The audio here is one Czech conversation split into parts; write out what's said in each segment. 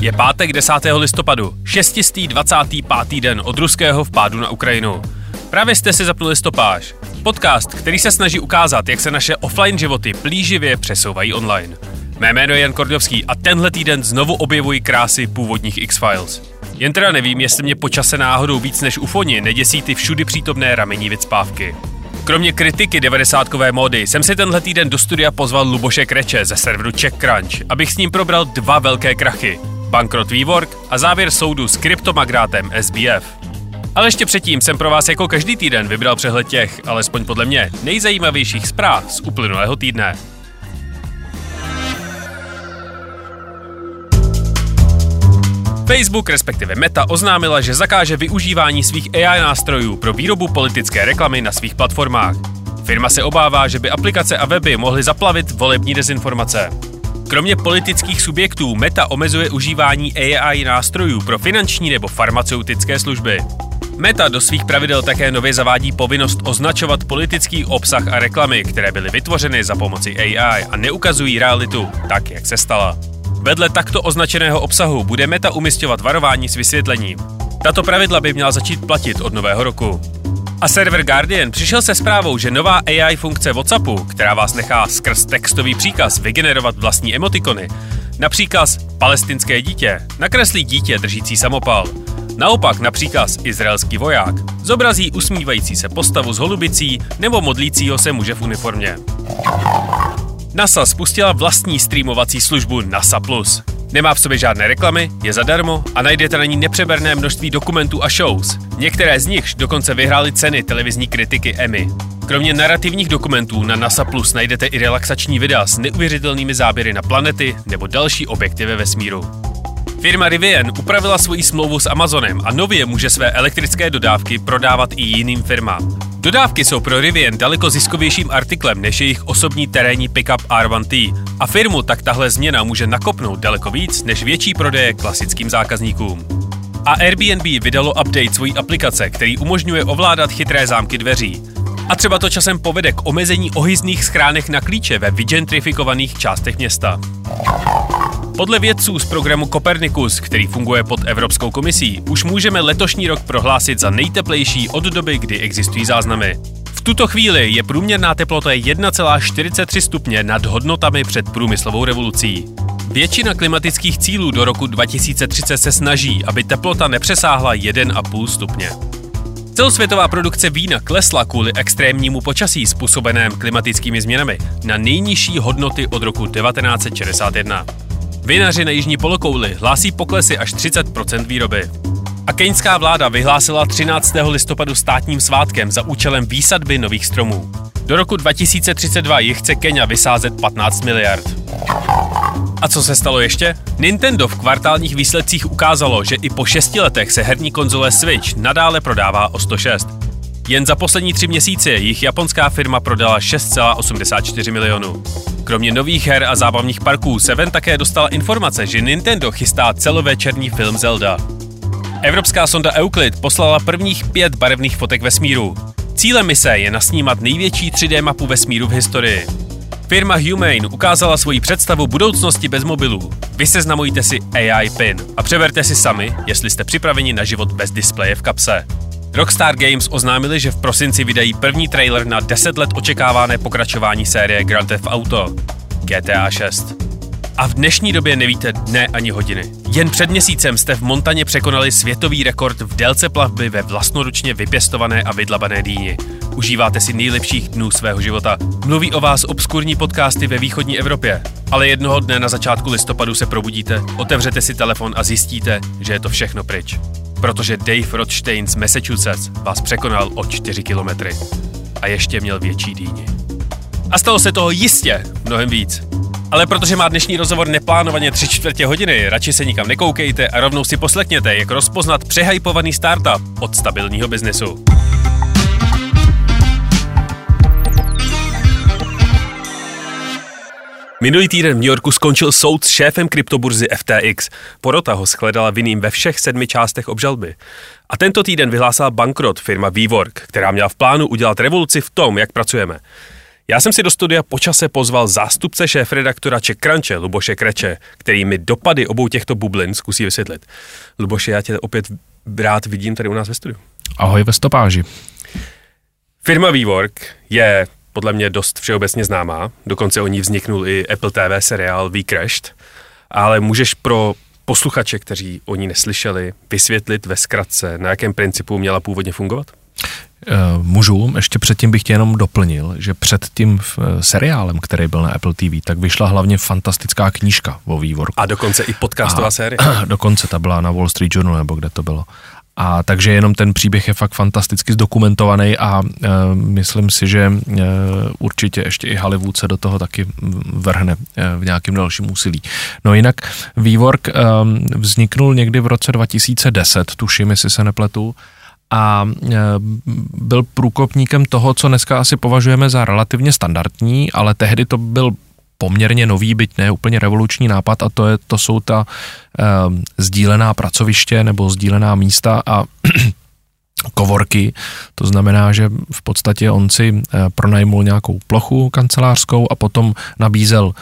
Je pátek 10. listopadu, 625. den od ruského vpádu na Ukrajinu. Právě jste si zapnuli stopáž. Podcast, který se snaží ukázat, jak se naše offline životy plíživě přesouvají online. Mé jméno je Jan Kordovský a tenhle týden znovu objevuji krásy původních X-Files. Jen teda nevím, jestli mě počase náhodou víc než ufoni neděsí ty všudy přítomné ramení vycpávky. Kromě kritiky 90kové módy jsem si tenhle týden do studia pozval Luboše Kreče ze serveru CheckCrunch, abych s ním probral dva velké krachy. Bankrot WeWork a závěr soudu s kryptomagrátem SBF. Ale ještě předtím jsem pro vás jako každý týden vybral přehled těch, alespoň podle mě, nejzajímavějších zpráv z uplynulého týdne. Facebook, respektive Meta, oznámila, že zakáže využívání svých AI nástrojů pro výrobu politické reklamy na svých platformách. Firma se obává, že by aplikace a weby mohly zaplavit volební dezinformace. Kromě politických subjektů Meta omezuje užívání AI nástrojů pro finanční nebo farmaceutické služby. Meta do svých pravidel také nově zavádí povinnost označovat politický obsah a reklamy, které byly vytvořeny za pomoci AI a neukazují realitu tak, jak se stala. Vedle takto označeného obsahu bude Meta umistovat varování s vysvětlením. Tato pravidla by měla začít platit od nového roku. A server Guardian přišel se zprávou, že nová AI funkce WhatsAppu, která vás nechá skrz textový příkaz vygenerovat vlastní emotikony, na příkaz palestinské dítě nakreslí dítě držící samopal. Naopak na příkaz izraelský voják zobrazí usmívající se postavu s holubicí nebo modlícího se muže v uniformě. NASA spustila vlastní streamovací službu NASA+. Nemá v sobě žádné reklamy, je zadarmo a najdete na ní nepřeberné množství dokumentů a shows. Některé z nich dokonce vyhrály ceny televizní kritiky Emmy. Kromě narrativních dokumentů na NASA Plus najdete i relaxační videa s neuvěřitelnými záběry na planety nebo další objekty ve vesmíru. Firma Rivian upravila svoji smlouvu s Amazonem a nově může své elektrické dodávky prodávat i jiným firmám. Dodávky jsou pro Rivian daleko ziskovějším artiklem než jejich osobní terénní pickup R1T a firmu tak tahle změna může nakopnout daleko víc než větší prodeje klasickým zákazníkům. A Airbnb vydalo update svojí aplikace, který umožňuje ovládat chytré zámky dveří. A třeba to časem povede k omezení ohyzných schránek na klíče ve vygentrifikovaných částech města. Podle vědců z programu Copernicus, který funguje pod Evropskou komisí, už můžeme letošní rok prohlásit za nejteplejší od doby, kdy existují záznamy. V tuto chvíli je průměrná teplota 1,43 stupně nad hodnotami před průmyslovou revolucí. Většina klimatických cílů do roku 2030 se snaží, aby teplota nepřesáhla 1,5 stupně. Celosvětová produkce vína klesla kvůli extrémnímu počasí způsobeném klimatickými změnami na nejnižší hodnoty od roku 1961. Vinaři na jižní polokouli hlásí poklesy až 30% výroby. A keňská vláda vyhlásila 13. listopadu státním svátkem za účelem výsadby nových stromů. Do roku 2032 jich chce Kenya vysázet 15 miliard. A co se stalo ještě? Nintendo v kvartálních výsledcích ukázalo, že i po šesti letech se herní konzole Switch nadále prodává o 106. Jen za poslední tři měsíce jich japonská firma prodala 6,84 milionů. Kromě nových her a zábavních parků se ven také dostala informace, že Nintendo chystá celovečerní film Zelda. Evropská sonda Euclid poslala prvních pět barevných fotek vesmíru. Cílem mise je nasnímat největší 3D mapu vesmíru v historii. Firma Humane ukázala svoji představu budoucnosti bez mobilů. Vyseznamujte si AI PIN a přeberte si sami, jestli jste připraveni na život bez displeje v kapse. Rockstar Games oznámili, že v prosinci vydají první trailer na 10 let očekávané pokračování série Grand Theft Auto GTA 6. A v dnešní době nevíte dne ani hodiny. Jen před měsícem jste v Montaně překonali světový rekord v délce plavby ve vlastnoručně vypěstované a vydlabané dýni. Užíváte si nejlepších dnů svého života. Mluví o vás obskurní podcasty ve východní Evropě. Ale jednoho dne na začátku listopadu se probudíte, otevřete si telefon a zjistíte, že je to všechno pryč protože Dave Rothstein z Massachusetts vás překonal o 4 kilometry. A ještě měl větší dýni. A stalo se toho jistě mnohem víc. Ale protože má dnešní rozhovor neplánovaně tři čtvrtě hodiny, radši se nikam nekoukejte a rovnou si poslechněte, jak rozpoznat přehypovaný startup od stabilního biznesu. Minulý týden v New Yorku skončil soud s šéfem kryptoburzy FTX. Porota ho shledala vinným ve všech sedmi částech obžalby. A tento týden vyhlásila bankrot firma WeWork, která měla v plánu udělat revoluci v tom, jak pracujeme. Já jsem si do studia počase pozval zástupce šéf-redaktora Crunche, Luboše Kreče, který mi dopady obou těchto bublin zkusí vysvětlit. Luboše, já tě opět rád vidím tady u nás ve studiu. Ahoj ve stopáži. Firma WeWork je podle mě dost všeobecně známá, dokonce o ní vzniknul i Apple TV seriál We Crashed, ale můžeš pro posluchače, kteří o ní neslyšeli, vysvětlit ve zkratce, na jakém principu měla původně fungovat? Eh, můžu, ještě předtím bych tě jenom doplnil, že před tím eh, seriálem, který byl na Apple TV, tak vyšla hlavně fantastická knížka o vývorku. A dokonce i podcastová série. Dokonce ta byla na Wall Street Journal, nebo kde to bylo. A takže jenom ten příběh je fakt fantasticky zdokumentovaný a e, myslím si, že e, určitě ještě i Hollywood se do toho taky vrhne e, v nějakém dalším úsilí. No jinak Vývork e, vzniknul někdy v roce 2010, tuším, jestli se nepletu, a e, byl průkopníkem toho, co dneska asi považujeme za relativně standardní, ale tehdy to byl poměrně nový, byť ne úplně revoluční nápad a to, je, to jsou ta e, sdílená pracoviště nebo sdílená místa a kovorky, to znamená, že v podstatě on si e, pronajmul nějakou plochu kancelářskou a potom nabízel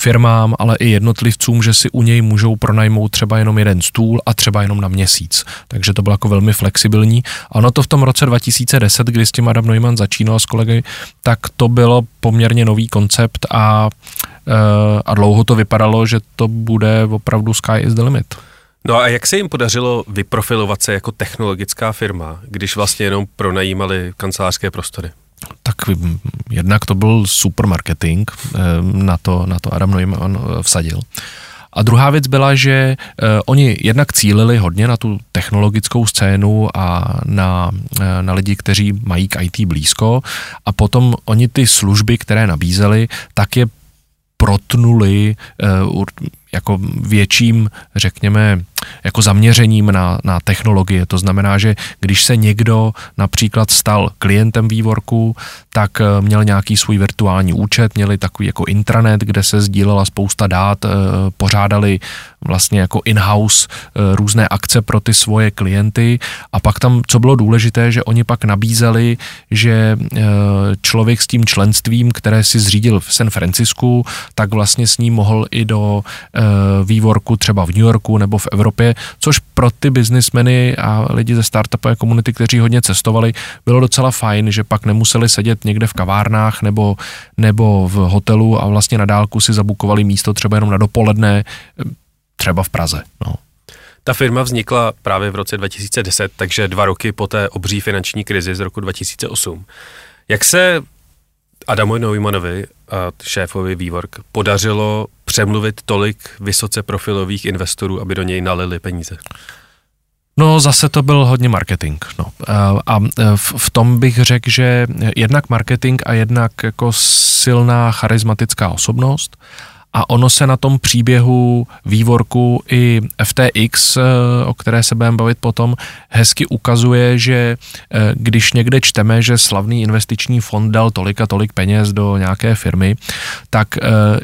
firmám, ale i jednotlivcům, že si u něj můžou pronajmout třeba jenom jeden stůl a třeba jenom na měsíc. Takže to bylo jako velmi flexibilní. A ono to v tom roce 2010, kdy s tím Adam Neumann začínal s kolegy, tak to bylo poměrně nový koncept a, eh, a dlouho to vypadalo, že to bude opravdu sky is the limit. No a jak se jim podařilo vyprofilovat se jako technologická firma, když vlastně jenom pronajímali kancelářské prostory? Tak jednak to byl super marketing, eh, na to, na to Adam Neumann eh, vsadil. A druhá věc byla, že eh, oni jednak cílili hodně na tu technologickou scénu a na, na lidi, kteří mají k IT blízko a potom oni ty služby, které nabízeli, tak je protnuli jako větším, řekněme, jako zaměřením na, na technologie. To znamená, že když se někdo například stal klientem vývorku, tak eh, měl nějaký svůj virtuální účet, měli takový jako intranet, kde se sdílela spousta dát, eh, pořádali vlastně jako in-house eh, různé akce pro ty svoje klienty a pak tam, co bylo důležité, že oni pak nabízeli, že člověk s tím členstvím, které si zřídil v San Francisku, tak vlastně s ním mohl i do vývorku třeba v New Yorku nebo v Evropě Evropě, což pro ty biznismeny a lidi ze startupové komunity, kteří hodně cestovali, bylo docela fajn, že pak nemuseli sedět někde v kavárnách nebo, nebo v hotelu a vlastně na dálku si zabukovali místo třeba jenom na dopoledne, třeba v Praze. No. Ta firma vznikla právě v roce 2010, takže dva roky po té obří finanční krizi z roku 2008. Jak se Adamu a šéfovi Vývork podařilo přemluvit tolik vysoce profilových investorů, aby do něj nalili peníze? No zase to byl hodně marketing. No. A v tom bych řekl, že jednak marketing a jednak jako silná charismatická osobnost a ono se na tom příběhu vývorku i FTX, eh, o které se budeme bavit potom, hezky ukazuje, že eh, když někde čteme, že slavný investiční fond dal tolik a tolik peněz do nějaké firmy, tak eh,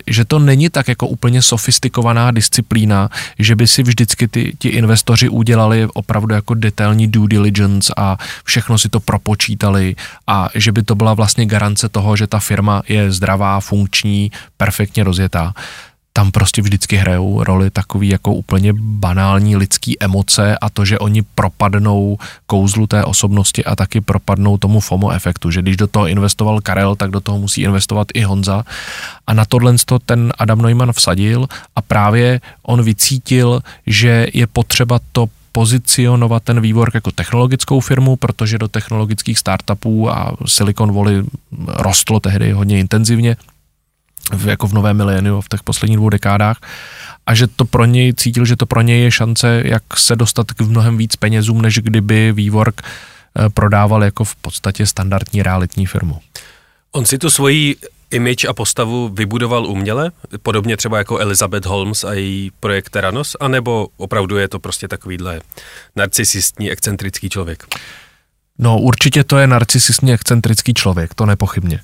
že to není tak jako úplně sofistikovaná disciplína, že by si vždycky ty, ti investoři udělali opravdu jako detailní due diligence a všechno si to propočítali a že by to byla vlastně garance toho, že ta firma je zdravá, funkční, perfektně rozjetá tam prostě vždycky hrajou roli takový jako úplně banální lidský emoce a to, že oni propadnou kouzlu té osobnosti a taky propadnou tomu FOMO efektu, že když do toho investoval Karel, tak do toho musí investovat i Honza. A na tohle to ten Adam Neumann vsadil a právě on vycítil, že je potřeba to pozicionovat ten vývor jako technologickou firmu, protože do technologických startupů a Silicon Valley rostlo tehdy hodně intenzivně, v, jako v novém miléniu, v těch posledních dvou dekádách a že to pro něj cítil, že to pro něj je šance, jak se dostat k mnohem víc penězům, než kdyby Vývork eh, prodával jako v podstatě standardní realitní firmu. On si tu svoji image a postavu vybudoval uměle, podobně třeba jako Elizabeth Holmes a její projekt Teranos, anebo opravdu je to prostě takovýhle narcisistní, excentrický člověk? No určitě to je narcisistně excentrický člověk, to nepochybně.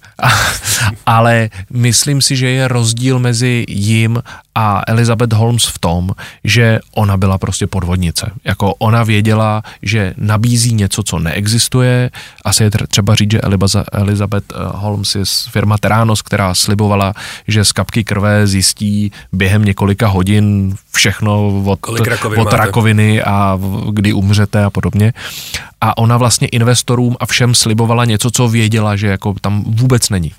Ale myslím si, že je rozdíl mezi jim a Elizabeth Holmes v tom, že ona byla prostě podvodnice. Jako ona věděla, že nabízí něco, co neexistuje. Asi je třeba říct, že Elizabeth eh, Holmes je firma Teranos, která slibovala, že z kapky krve zjistí během několika hodin všechno od, od rakoviny a kdy umřete a podobně. A ona vlastně investorům a všem slibovala něco, co věděla, že jako tam vůbec není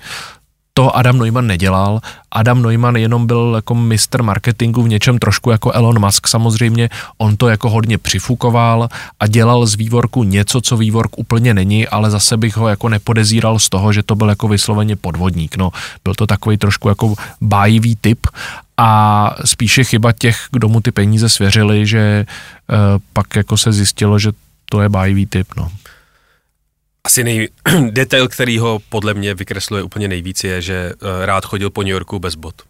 to Adam Neumann nedělal. Adam Neumann jenom byl jako mistr marketingu v něčem trošku jako Elon Musk samozřejmě. On to jako hodně přifukoval a dělal z vývorku něco, co vývork úplně není, ale zase bych ho jako nepodezíral z toho, že to byl jako vysloveně podvodník. No, byl to takový trošku jako bájivý typ a spíše chyba těch, kdo mu ty peníze svěřili, že e, pak jako se zjistilo, že to je bájivý typ, no. Asi nej, detail, který ho podle mě vykresluje úplně nejvíc, je, že uh, rád chodil po New Yorku bez bot.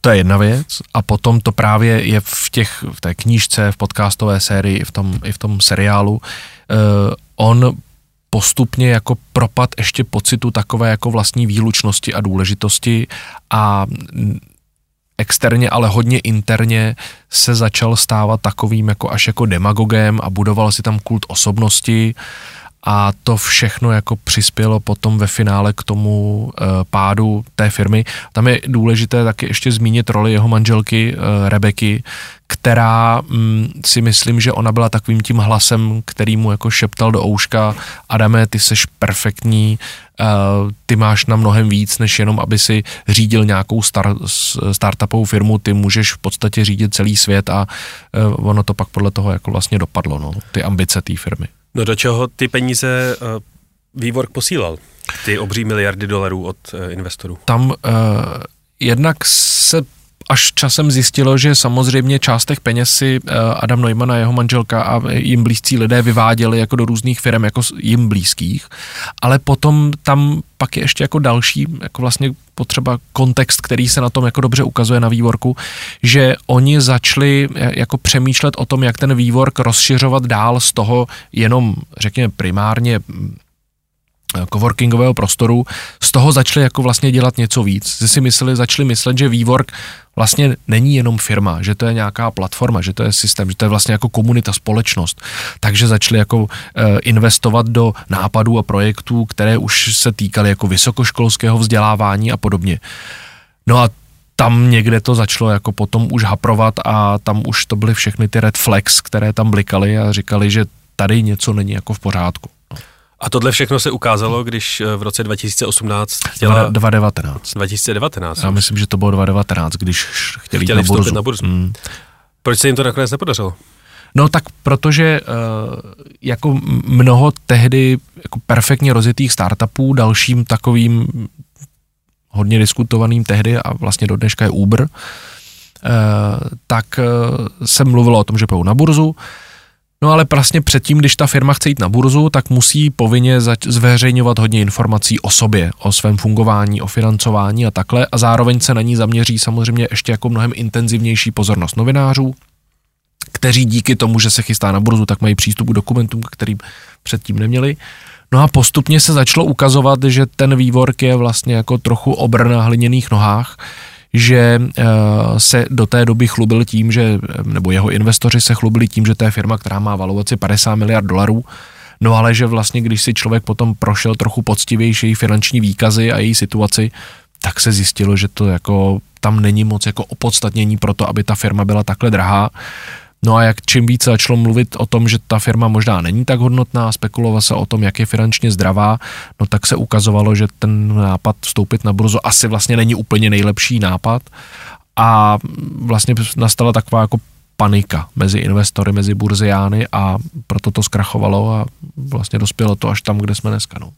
To je jedna věc a potom to právě je v, těch, v té knížce, v podcastové sérii, v tom, i v tom seriálu. Uh, on postupně jako propad ještě pocitu takové jako vlastní výlučnosti a důležitosti a externě, ale hodně interně se začal stávat takovým jako až jako demagogem a budoval si tam kult osobnosti a to všechno jako přispělo potom ve finále k tomu e, pádu té firmy. Tam je důležité taky ještě zmínit roli jeho manželky e, Rebeky, která mm, si myslím, že ona byla takovým tím hlasem, který mu jako šeptal do ouška Adame, ty seš perfektní, uh, ty máš na mnohem víc, než jenom, aby si řídil nějakou star, startupovou firmu, ty můžeš v podstatě řídit celý svět a ono to pak podle toho jako vlastně dopadlo, no, ty ambice té firmy. No do čeho ty peníze uh, Vývork posílal? Ty obří miliardy dolarů od uh, investorů. Tam uh, jednak se až časem zjistilo, že samozřejmě část těch peněz si Adam Neumann a jeho manželka a jim blízcí lidé vyváděli jako do různých firm, jako jim blízkých, ale potom tam pak je ještě jako další, jako vlastně potřeba kontext, který se na tom jako dobře ukazuje na vývorku, že oni začali e, jako přemýšlet o tom, jak ten vývork rozšiřovat dál z toho jenom, řekněme, primárně coworkingového prostoru, z toho začali jako vlastně dělat něco víc. Že si mysleli, začali myslet, že vývork vlastně není jenom firma, že to je nějaká platforma, že to je systém, že to je vlastně jako komunita, společnost. Takže začali jako e, investovat do nápadů a projektů, které už se týkaly jako vysokoškolského vzdělávání a podobně. No a tam někde to začalo jako potom už haprovat a tam už to byly všechny ty red flags, které tam blikaly a říkali, že tady něco není jako v pořádku. A tohle všechno se ukázalo, když eh, v roce 2018 chtěla... 2019. 2019. Já myslím, že to bylo 2019, když chtěli, chtěli jít na burzu. Na burzu. Mm. Proč se jim to nakonec nepodařilo? No tak protože uh, jako mnoho tehdy jako perfektně rozjetých startupů, dalším takovým hodně diskutovaným tehdy a vlastně do dneška je Uber, uh, tak uh, se mluvilo o tom, že půjdou na burzu, No ale vlastně předtím, když ta firma chce jít na burzu, tak musí povinně zveřejňovat hodně informací o sobě, o svém fungování, o financování a takhle a zároveň se na ní zaměří samozřejmě ještě jako mnohem intenzivnější pozornost novinářů, kteří díky tomu, že se chystá na burzu, tak mají přístup k dokumentům, kterým předtím neměli. No a postupně se začalo ukazovat, že ten vývork je vlastně jako trochu obr na hliněných nohách, že eh, se do té doby chlubil tím, že, nebo jeho investoři se chlubili tím, že to je firma, která má valuaci 50 miliard dolarů, no ale že vlastně, když si člověk potom prošel trochu poctivější finanční výkazy a její situaci, tak se zjistilo, že to jako tam není moc jako opodstatnění pro to, aby ta firma byla takhle drahá. No a jak čím více začalo mluvit o tom, že ta firma možná není tak hodnotná, spekulovalo se o tom, jak je finančně zdravá, no tak se ukazovalo, že ten nápad vstoupit na burzu asi vlastně není úplně nejlepší nápad a vlastně nastala taková jako panika mezi investory, mezi burziány a proto to zkrachovalo a vlastně dospělo to až tam, kde jsme dneska. No.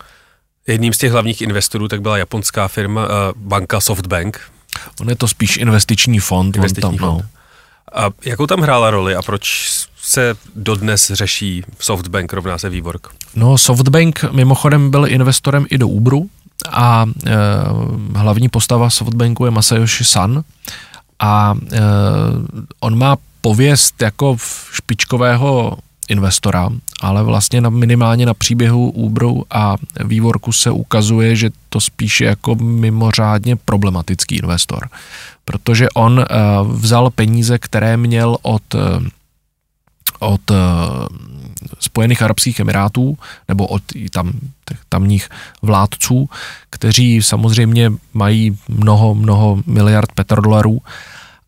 Jedním z těch hlavních investorů tak byla japonská firma, uh, banka Softbank. On je to spíš investiční fond. Investiční on tam, fond. No. A jakou tam hrála roli a proč se dodnes řeší Softbank rovná se Vývork? No Softbank mimochodem byl investorem i do Uberu a e, hlavní postava Softbanku je Masayoshi San a e, on má pověst jako špičkového investora, ale vlastně na, minimálně na příběhu Uberu a vývorku se ukazuje, že to spíše jako mimořádně problematický investor, protože on uh, vzal peníze, které měl od uh, od uh, Spojených Arabských Emirátů nebo od tam, tamních vládců, kteří samozřejmě mají mnoho, mnoho miliard petrodolarů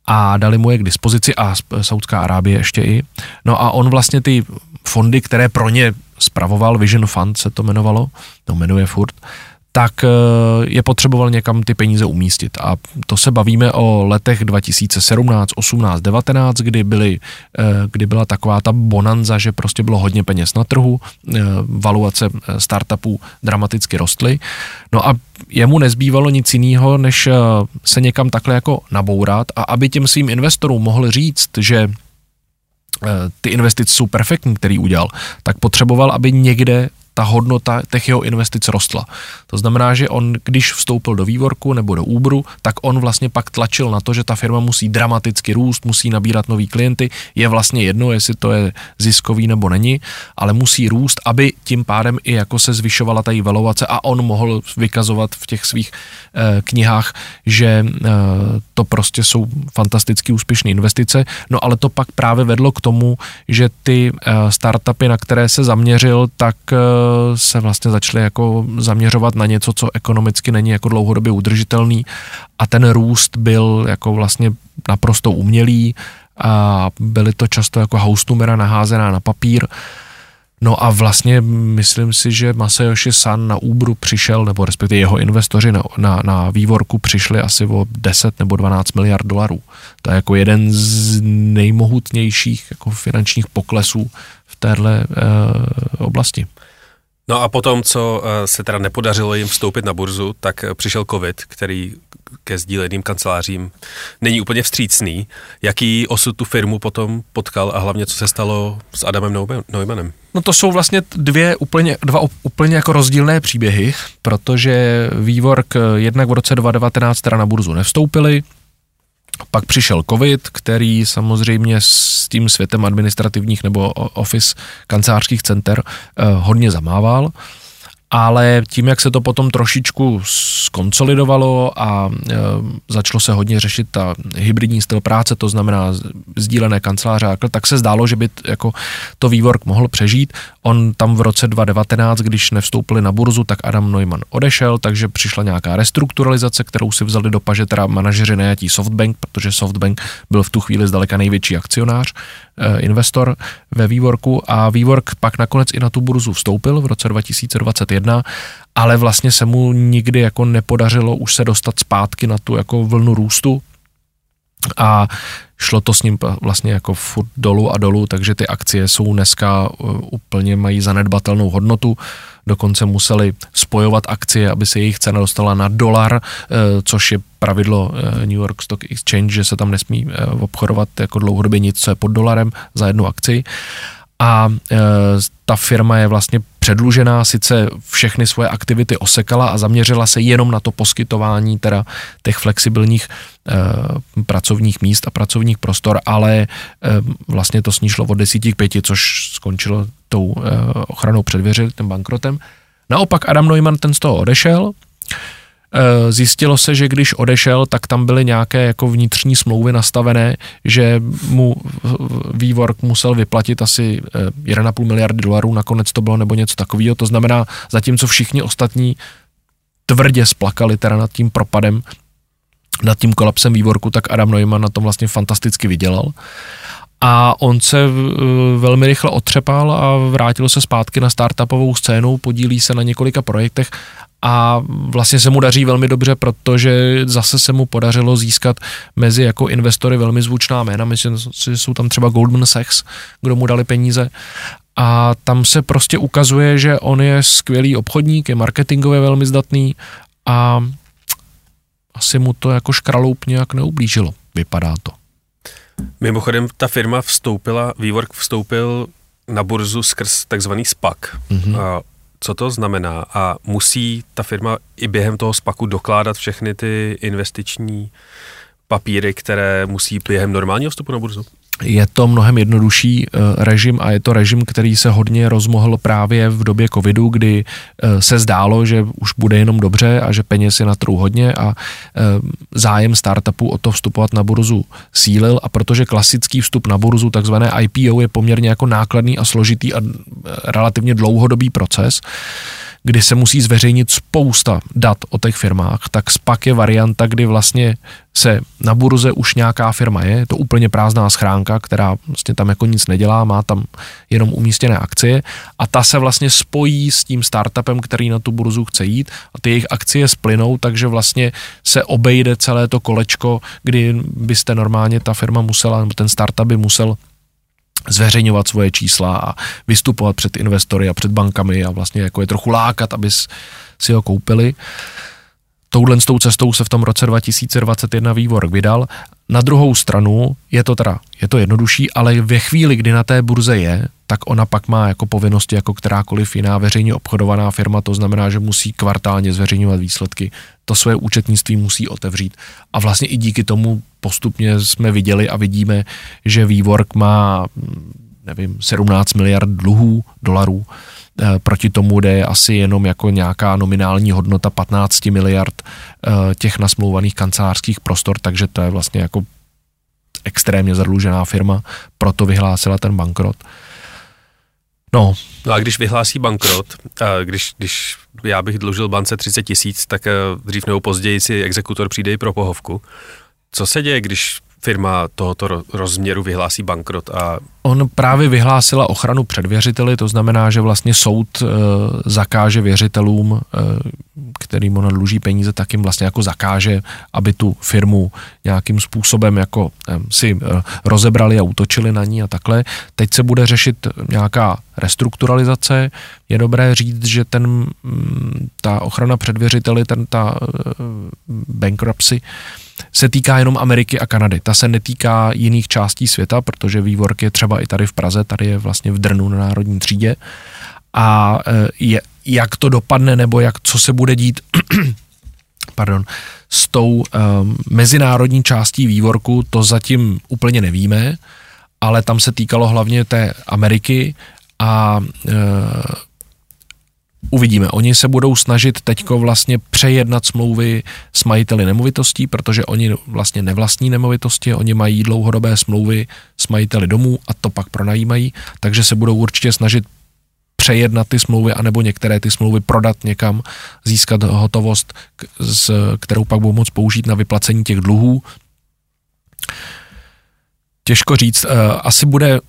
a dali mu je k dispozici a Saudská Arábie ještě i. No a on vlastně ty fondy, které pro ně spravoval, Vision Fund se to jmenovalo, to jmenuje furt, tak eh, je potřeboval někam ty peníze umístit. A to se bavíme o letech 2017, 18, 19, kdy, byly, eh, kdy byla taková ta bonanza, že prostě bylo hodně peněz na trhu, eh, valuace startupů dramaticky rostly. No a jemu nezbývalo nic jiného, než se někam takhle jako nabourat a aby těm svým investorům mohl říct, že ty investice jsou perfektní, který udělal, tak potřeboval, aby někde ta hodnota těch jeho investic rostla. To znamená, že on, když vstoupil do vývorku nebo do Uberu, tak on vlastně pak tlačil na to, že ta firma musí dramaticky růst, musí nabírat nový klienty. Je vlastně jedno, jestli to je ziskový nebo není, ale musí růst, aby tím pádem i jako se zvyšovala ta valuace a on mohl vykazovat v těch svých eh, knihách, že eh, to prostě jsou fantasticky úspěšné investice. No ale to pak právě vedlo k tomu, že ty eh, startupy, na které se zaměřil, tak eh, se vlastně začaly jako zaměřovat na něco, co ekonomicky není jako dlouhodobě udržitelný a ten růst byl jako vlastně naprosto umělý a byly to často jako house numera naházená na papír. No a vlastně myslím si, že Masayoshi San na Uberu přišel, nebo respektive jeho investoři na, na, na vývorku přišli asi o 10 nebo 12 miliard dolarů. To je jako jeden z nejmohutnějších jako finančních poklesů v téhle e, oblasti. No a potom, co eh, se teda nepodařilo jim vstoupit na burzu, tak eh, přišel covid, který ke sdíleným kancelářím není úplně vstřícný. Jaký osud tu firmu potom potkal a hlavně co se stalo s Adamem Neumannem? No to jsou vlastně dvě úplně, dva úplně jako rozdílné příběhy, protože Vývork eh, jednak v roce 2019 teda na burzu nevstoupili, pak přišel covid, který samozřejmě s tím světem administrativních nebo office kancelářských center eh, hodně zamával ale tím, jak se to potom trošičku skonsolidovalo a e, začalo se hodně řešit ta hybridní styl práce, to znamená sdílené kanceláře, tak se zdálo, že by t, jako to vývork mohl přežít. On tam v roce 2019, když nevstoupili na burzu, tak Adam Neumann odešel, takže přišla nějaká restrukturalizace, kterou si vzali do paže teda manažeři najatí Softbank, protože Softbank byl v tu chvíli zdaleka největší akcionář investor ve Vývorku a Vývork pak nakonec i na tu burzu vstoupil v roce 2021, ale vlastně se mu nikdy jako nepodařilo už se dostat zpátky na tu jako vlnu růstu. A šlo to s ním vlastně jako furt dolů a dolů, takže ty akcie jsou dneska eh, úplně mají zanedbatelnou hodnotu dokonce museli spojovat akcie, aby se jejich cena dostala na dolar, eh, což je pravidlo eh, New York Stock Exchange, že se tam nesmí eh, obchodovat jako dlouhodobě nic, co je pod dolarem za jednu akci a e, ta firma je vlastně předlužená, sice všechny svoje aktivity osekala a zaměřila se jenom na to poskytování teda těch flexibilních e, pracovních míst a pracovních prostor, ale e, vlastně to snížilo od 10 k 5, což skončilo tou e, ochranou předvěřit, tím bankrotem. Naopak Adam Neumann ten z toho odešel, zjistilo se, že když odešel, tak tam byly nějaké jako vnitřní smlouvy nastavené, že mu vývork musel vyplatit asi 1,5 eh, miliardy dolarů, nakonec to bylo nebo něco takového. To znamená, zatímco všichni ostatní tvrdě splakali teda nad tím propadem, nad tím kolapsem vývorku, tak Adam Neumann na tom vlastně fantasticky vydělal. A on se eh, velmi rychle otřepal a vrátil se zpátky na startupovou scénu, podílí se na několika projektech a vlastně se mu daří velmi dobře, protože zase se mu podařilo získat mezi jako investory velmi zvučná jména, myslím, že jsou tam třeba Goldman Sachs, kdo mu dali peníze a tam se prostě ukazuje, že on je skvělý obchodník, je marketingově velmi zdatný a asi mu to jako škraloup nějak neublížilo, vypadá to. Mimochodem, ta firma vstoupila, Vývork vstoupil na burzu skrz takzvaný SPAC. Mm-hmm. A co to znamená a musí ta firma i během toho spaku dokládat všechny ty investiční papíry, které musí během normálního vstupu na burzu? Je to mnohem jednodušší eh, režim a je to režim, který se hodně rozmohl právě v době covidu, kdy eh, se zdálo, že už bude jenom dobře a že peněz je na trhu hodně a eh, zájem startupů o to vstupovat na burzu sílil. A protože klasický vstup na burzu, takzvané IPO, je poměrně jako nákladný a složitý a relativně dlouhodobý proces, kdy se musí zveřejnit spousta dat o těch firmách, tak SPAC je varianta, kdy vlastně se na burze už nějaká firma je, je to úplně prázdná schránka, která vlastně tam jako nic nedělá, má tam jenom umístěné akcie. A ta se vlastně spojí s tím startupem, který na tu burzu chce jít. A ty jejich akcie splynou, takže vlastně se obejde celé to kolečko, kdy byste normálně ta firma musela, nebo ten startup by musel zveřejňovat svoje čísla a vystupovat před investory a před bankami a vlastně jako je trochu lákat, aby si ho koupili. Touhle s tou cestou se v tom roce 2021 vývor vydal. Na druhou stranu je to teda, je to jednodušší, ale ve chvíli, kdy na té burze je, tak ona pak má jako povinnosti jako kterákoliv jiná veřejně obchodovaná firma, to znamená, že musí kvartálně zveřejňovat výsledky, to své účetnictví musí otevřít. A vlastně i díky tomu postupně jsme viděli a vidíme, že Vývork má nevím, 17 miliard dluhů dolarů, proti tomu jde asi jenom jako nějaká nominální hodnota 15 miliard eh, těch nasmlouvaných kancelářských prostor, takže to je vlastně jako extrémně zadlužená firma, proto vyhlásila ten bankrot. No. No a když vyhlásí bankrot, když, když já bych dlužil bance 30 tisíc, tak eh, dřív nebo později si exekutor přijde i pro pohovku. Co se děje, když firma tohoto rozměru vyhlásí bankrot a On právě vyhlásila ochranu před věřiteli, to znamená, že vlastně soud e, zakáže věřitelům, e, kterým ona dluží peníze, tak jim vlastně jako zakáže, aby tu firmu nějakým způsobem jako e, si e, rozebrali a útočili na ní a takhle. Teď se bude řešit nějaká restrukturalizace. Je dobré říct, že ten, ta ochrana před věřiteli, ten, ta e, bankruptcy, se týká jenom Ameriky a Kanady. Ta se netýká jiných částí světa, protože vývork je třeba i tady v Praze, tady je vlastně v Drnu na národní třídě. A e, je, jak to dopadne, nebo jak, co se bude dít, pardon, s tou um, mezinárodní částí vývorku, to zatím úplně nevíme, ale tam se týkalo hlavně té Ameriky a uh, Uvidíme. Oni se budou snažit teďko vlastně přejednat smlouvy s majiteli nemovitostí, protože oni vlastně nevlastní nemovitosti, oni mají dlouhodobé smlouvy s majiteli domů a to pak pronajímají, takže se budou určitě snažit přejednat ty smlouvy, anebo některé ty smlouvy prodat někam, získat hotovost, kterou pak budou moct použít na vyplacení těch dluhů. Těžko říct, eh, asi bude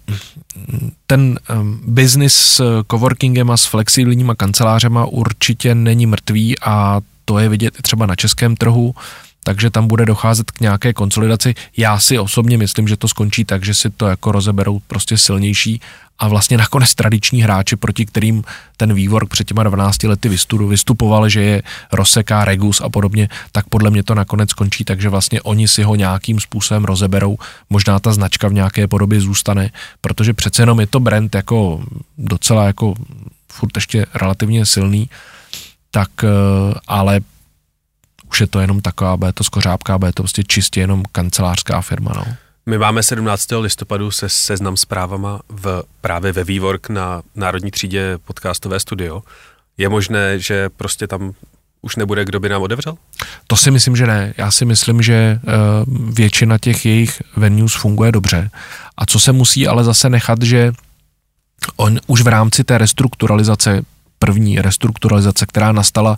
ten um, biznis s coworkingem a s flexibilníma kancelářema určitě není mrtvý a to je vidět třeba na českém trhu, takže tam bude docházet k nějaké konsolidaci. Já si osobně myslím, že to skončí tak, že si to jako rozeberou prostě silnější a vlastně nakonec tradiční hráči, proti kterým ten vývor před těma 12 lety vystupoval, že je rozseká Regus a podobně, tak podle mě to nakonec skončí, takže vlastně oni si ho nějakým způsobem rozeberou, možná ta značka v nějaké podobě zůstane, protože přece jenom je to brand jako docela jako furt ještě relativně silný, tak eh, ale už je to jenom taková, bude to skořápka, bude to prostě čistě jenom kancelářská firma, no. My máme 17. listopadu se seznam zprávama v, právě ve Vývork na Národní třídě podcastové studio. Je možné, že prostě tam už nebude, kdo by nám otevřel? To si myslím, že ne. Já si myslím, že uh, většina těch jejich venues funguje dobře. A co se musí ale zase nechat, že on už v rámci té restrukturalizace, první restrukturalizace, která nastala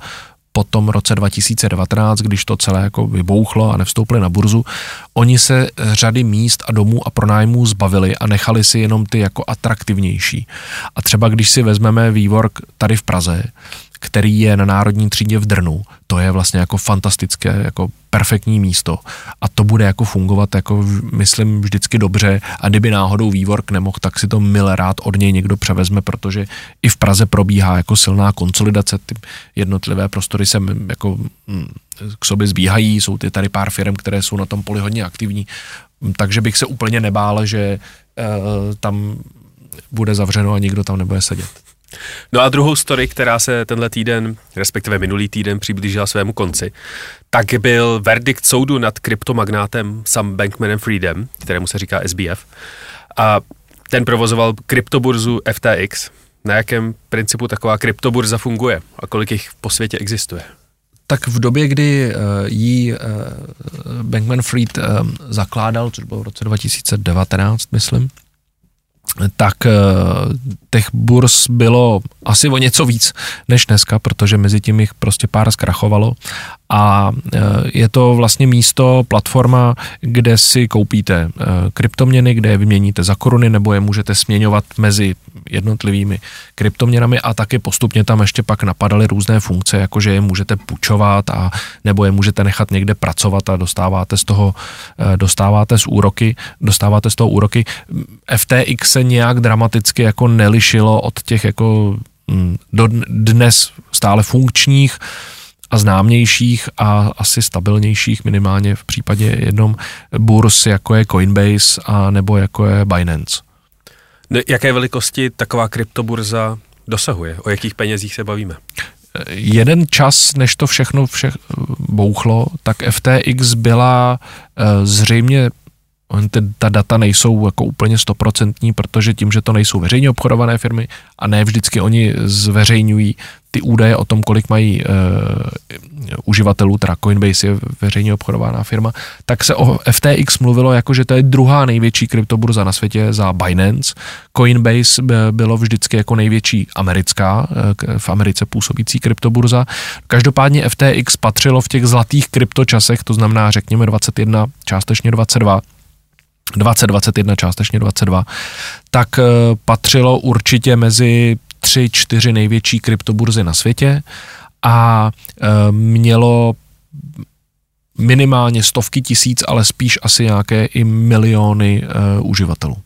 po tom roce 2019, když to celé jako vybouchlo a nevstoupili na burzu, oni se řady míst a domů a pronájmů zbavili a nechali si jenom ty jako atraktivnější. A třeba když si vezmeme vývork tady v Praze, který je na národní třídě v Drnu, to je vlastně jako fantastické, jako perfektní místo. A to bude jako fungovat jako myslím vždycky dobře. A kdyby náhodou vývork nemohl, tak si to mile rád od něj někdo převezme, protože i v Praze probíhá jako silná konsolidace, ty jednotlivé prostory se jako mm, k sobě zbíhají, jsou ty tady pár firm, které jsou na tom poli hodně aktivní, takže bych se úplně nebál, že uh, tam bude zavřeno a nikdo tam nebude sedět. No a druhou story, která se tenhle týden, respektive minulý týden přiblížila svému konci, tak byl verdikt soudu nad kryptomagnátem Sam Bankmanem Freedom, kterému se říká SBF. A ten provozoval kryptoburzu FTX. Na jakém principu taková kryptoburza funguje a kolik jich po světě existuje? Tak v době, kdy uh, jí uh, Bankman Fried um, zakládal, což bylo v roce 2019, myslím, tak uh, těch burs bylo asi o něco víc než dneska, protože mezi tím jich prostě pár zkrachovalo a e, je to vlastně místo, platforma, kde si koupíte e, kryptoměny, kde je vyměníte za koruny nebo je můžete směňovat mezi jednotlivými kryptoměnami a taky postupně tam ještě pak napadaly různé funkce, jakože je můžete půjčovat a nebo je můžete nechat někde pracovat a dostáváte z toho, dostáváte z úroky, dostáváte z toho úroky. FTX se nějak dramaticky jako nelišilo od těch jako mm, do dnes stále funkčních a známějších a asi stabilnějších minimálně v případě jednom burs, jako je Coinbase a nebo jako je Binance. Jaké velikosti taková kryptoburza dosahuje? O jakých penězích se bavíme? Jeden čas, než to všechno vše bouchlo, tak FTX byla eh, zřejmě ty, ta data nejsou jako úplně stoprocentní, protože tím, že to nejsou veřejně obchodované firmy a ne vždycky oni zveřejňují ty údaje o tom, kolik mají uh, uživatelů, teda Coinbase je veřejně obchodovaná firma, tak se o FTX mluvilo jako, že to je druhá největší kryptoburza na světě za Binance. Coinbase bylo vždycky jako největší americká, uh, v Americe působící kryptoburza. Každopádně FTX patřilo v těch zlatých kryptočasech, to znamená řekněme 21, částečně 22, 2021, částečně 22, tak eh, patřilo určitě mezi tři, čtyři největší kryptoburzy na světě a eh, mělo minimálně stovky tisíc, ale spíš asi nějaké i miliony uh, uživatelů.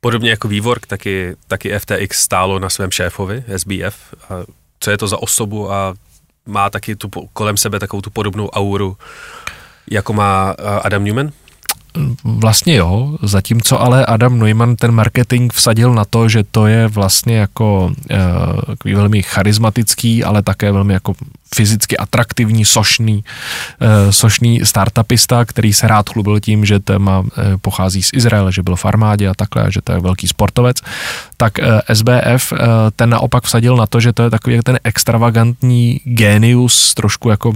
Podobně jako Vývork, taky, taky FTX stálo na svém šéfovi, SBF. A co je to za osobu a má taky tu, kolem sebe takovou tu podobnou auru, jako má Adam Newman? Vlastně jo, zatímco ale Adam Neumann ten marketing vsadil na to, že to je vlastně jako uh, velmi charismatický, ale také velmi jako fyzicky atraktivní, sošný, uh, sošný startupista, který se rád chlubil tím, že téma uh, pochází z Izraele, že byl v armádě a takhle, že to je velký sportovec, tak uh, SBF uh, ten naopak vsadil na to, že to je takový ten extravagantní genius, trošku jako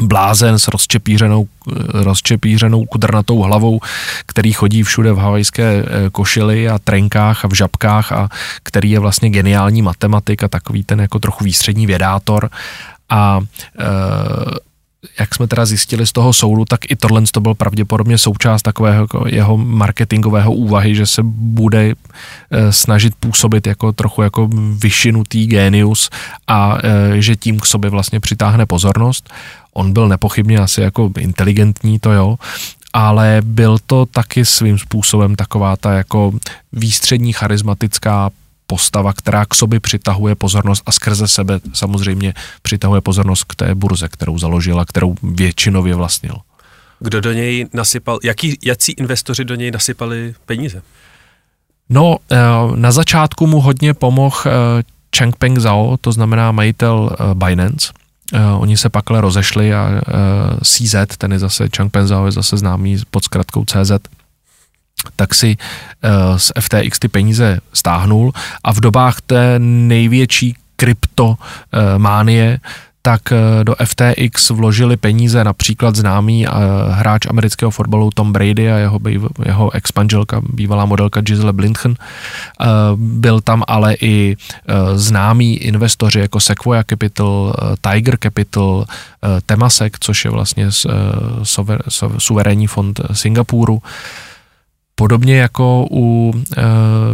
blázen s rozčepířenou, rozčepířenou kudrnatou hlavou, který chodí všude v havajské eh, košili a trenkách a v žabkách a který je vlastně geniální matematik a takový ten jako trochu výstřední vědátor. A e, jak jsme teda zjistili z toho soudu, tak i tohle to byl pravděpodobně součást takového jako jeho marketingového úvahy, že se bude e, snažit působit jako trochu jako vyšinutý genius a e, že tím k sobě vlastně přitáhne pozornost. On byl nepochybně asi jako inteligentní, to jo, ale byl to taky svým způsobem taková ta jako výstřední charismatická postava, která k sobě přitahuje pozornost a skrze sebe samozřejmě přitahuje pozornost k té burze, kterou založila, kterou většinově vlastnil. Kdo do něj nasypal, jaký, jaký investoři do něj nasypali peníze? No, eh, na začátku mu hodně pomohl eh, Changpeng Zhao, to znamená majitel eh, Binance, oni se pakle rozešli a CZ, ten je zase Changpeng Zhao, je zase známý pod zkratkou CZ, tak si uh, z FTX ty peníze stáhnul a v dobách té největší kryptománie tak eh, do FTX vložili peníze například známý eh, hráč amerického fotbalu Tom Brady a jeho, jeho ex-manželka, bývalá modelka Gisele Blindchen. Eh, byl tam ale i známý investoři jako Sequoia Capital, Tiger Capital, Temasek, což je vlastně suverénní fond Singapuru. Podobně jako u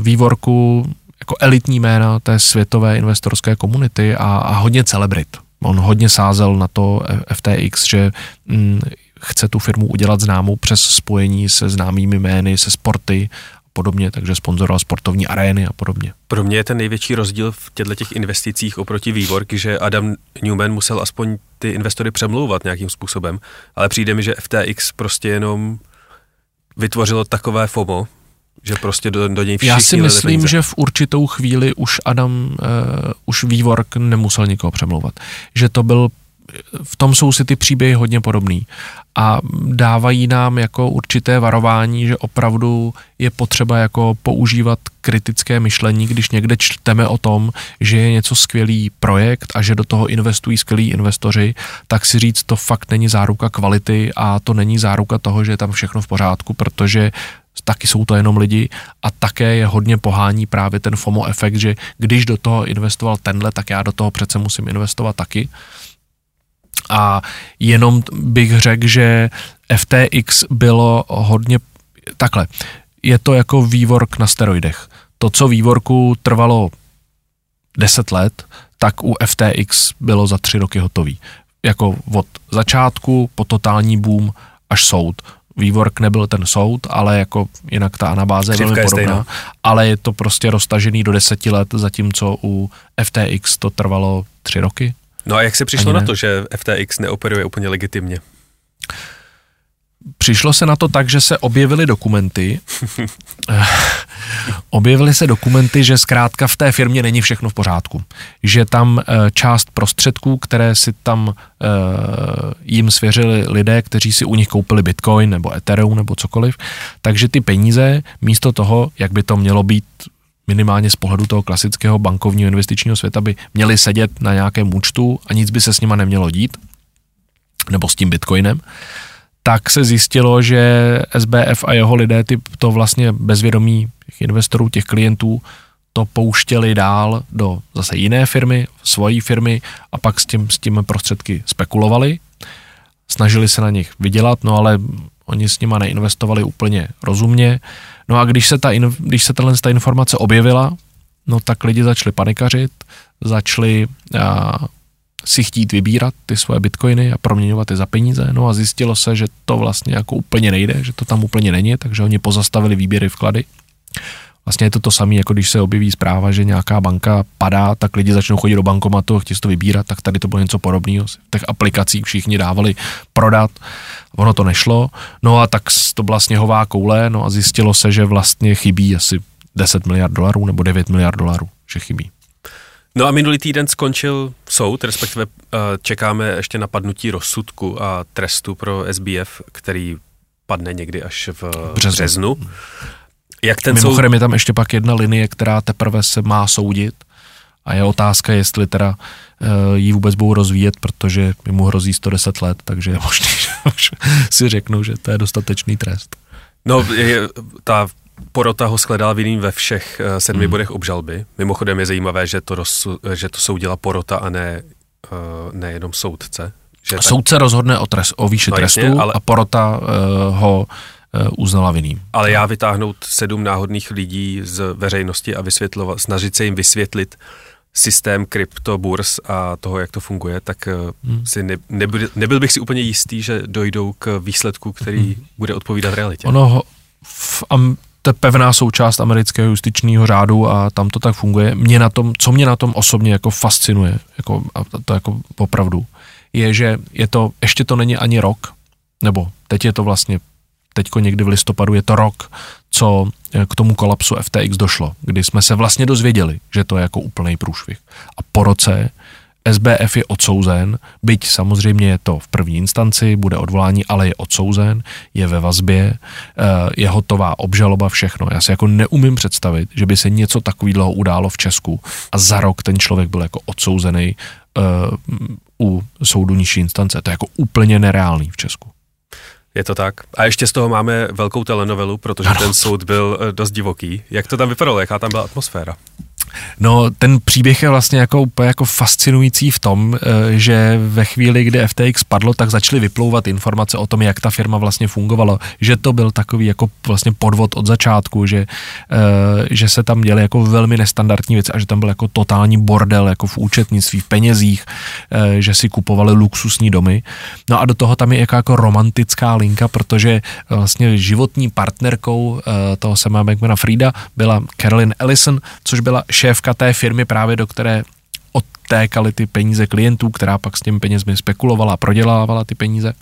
vývorku jako elitní jména té světové investorské komunity a, a hodně celebrit. On hodně sázel na to FTX, že mm, chce tu firmu udělat známou přes spojení se známými jmény, se sporty a podobně, takže sponzoroval sportovní arény a podobně. Pro mě je ten největší rozdíl v těchto těch investicích oproti Vývork, že Adam Newman musel aspoň ty investory přemlouvat nějakým způsobem, ale přijde mi, že FTX prostě jenom vytvořilo takové FOMO, Že prostě do, do něj všichni Já si myslím, peníze. že v určitou chvíli už Adam, uh, už vývork nemusel nikoho přemlouvat. Že to byl, v tom jsou si ty příběhy hodně podobný a dávají nám jako určité varování, že opravdu je potřeba jako používat kritické myšlení, když někde čteme o tom, že je něco skvělý projekt a že do toho investují skvělí investoři, tak si říct, to fakt není záruka kvality a to není záruka toho, že je tam všechno v pořádku, protože taky jsou to jenom lidi a také je hodně pohání právě ten FOMO efekt, že když do toho investoval tenhle, tak já do toho přece musím investovat taky. A jenom bych řekl, že FTX bylo hodně takhle. Je to jako vývork na steroidech. To, co vývorku trvalo 10 let, tak u FTX bylo za tři roky hotový. Jako od začátku po totální boom až soud. Vývork nebyl ten soud, ale jako jinak ta anabáze je velmi je podobná. stejná. Ale je to prostě roztažený do deseti let, zatímco u FTX to trvalo tři roky. No a jak se přišlo Ani na ne. to, že FTX neoperuje úplně legitimně? Přišlo se na to tak, že se objevily dokumenty. Objevily se dokumenty, že zkrátka v té firmě není všechno v pořádku. Že tam eh, část prostředků, které si tam eh, jim svěřili lidé, kteří si u nich koupili Bitcoin nebo Ethereum nebo cokoliv, takže ty peníze místo toho, jak by to mělo být minimálně z pohledu toho klasického bankovního investičního světa, by měly sedět na nějakém účtu a nic by se s nima nemělo dít, nebo s tím Bitcoinem, tak se zjistilo, že SBF a jeho lidé ty, to vlastně bezvědomí těch investorů, těch klientů, to pouštěli dál do zase jiné firmy, svojí firmy a pak s tím, s tím prostředky spekulovali. Snažili se na nich vydělat, no ale oni s nima neinvestovali úplně rozumně. No a když se, ta, když se tahle ta informace objevila, no tak lidi začali panikařit, začali a, si chtít vybírat ty svoje bitcoiny a proměňovat je za peníze. No a zjistilo se, že to vlastně jako úplně nejde, že to tam úplně není, takže oni pozastavili výběry vklady. Vlastně je to to samé, jako když se objeví zpráva, že nějaká banka padá, tak lidi začnou chodit do bankomatu a chtějí si to vybírat, tak tady to bylo něco podobného. V těch aplikacích všichni dávali prodat, ono to nešlo, no a tak to byla sněhová koule, no a zjistilo se, že vlastně chybí asi 10 miliard dolarů nebo 9 miliard dolarů, že chybí. No a minulý týden skončil soud, respektive eh, čekáme ještě na padnutí rozsudku a trestu pro SBF, který padne někdy až v Březnu. březnu. Jak ten. Mimochodem je tam ještě pak jedna linie, která teprve se má soudit a je otázka, jestli teda uh, ji vůbec budou rozvíjet, protože mu hrozí 110 let, takže je možný, že už si řeknou, že to je dostatečný trest. No, je, ta porota ho shledala vinným ve všech eh, sedmi hmm. bodech obžalby. Mimochodem je zajímavé, že to, rozsu, že to soudila porota a ne, eh, ne jenom soudce. Že tak- Soudce rozhodne o, trest, o výši No trestu, jasně, ale- a porota uh, ho uh, uznala vinným. Ale já vytáhnout sedm náhodných lidí z veřejnosti a vysvětlovat, snažit se jim vysvětlit systém kryptoburs a toho, jak to funguje, tak hmm. si ne, nebyl, nebyl bych si úplně jistý, že dojdou k výsledku, který hmm. bude odpovídat realitě. Ono v, am, to je pevná součást amerického justičního řádu a tam to tak funguje. Mě na tom, co mě na tom osobně jako fascinuje, jako, a to, to jako opravdu, je, že je to, ještě to není ani rok, nebo teď je to vlastně, teďko někdy v listopadu je to rok, co eh, k tomu kolapsu FTX došlo, kdy jsme se vlastně dozvěděli, že to je jako úplný průšvih. A po roce SBF je odsouzen, byť samozřejmě je to v první instanci, bude odvolání, ale je odsouzen, je ve vazbě, eh, je hotová obžaloba, všechno. Já si jako neumím představit, že by se něco takového událo v Česku a za rok ten člověk byl jako odsouzený uh, u soudu nižší instance. To je jako úplně nereálný v Česku. Je to tak. A ještě z toho máme velkou telenovelu, protože Ano. ten soud byl eh, dost divoký. Jak to tam vypadalo? Jaká tam byla atmosféra? No, ten příběh je vlastně jako úplně jako fascinující v tom, eh, že ve chvíli, kdy FTX padlo, tak začaly vyplouvat informace o tom, jak ta firma vlastně fungovala, že to byl takový jako vlastně podvod od začátku, že, eh, že se tam děly jako velmi nestandardní věci a že tam byl jako totální bordel jako v účetnictví, v penězích, eh, že si kupovali luxusní domy. No a do toho tam je jaká jako romantická linka, protože vlastně životní partnerkou toho Sama Bankmana Frida byla Carolyn Ellison, což byla šéfka té firmy právě, do které odtékaly ty peníze klientů, která pak s těmi penězmi spekulovala prodělávala ty peníze.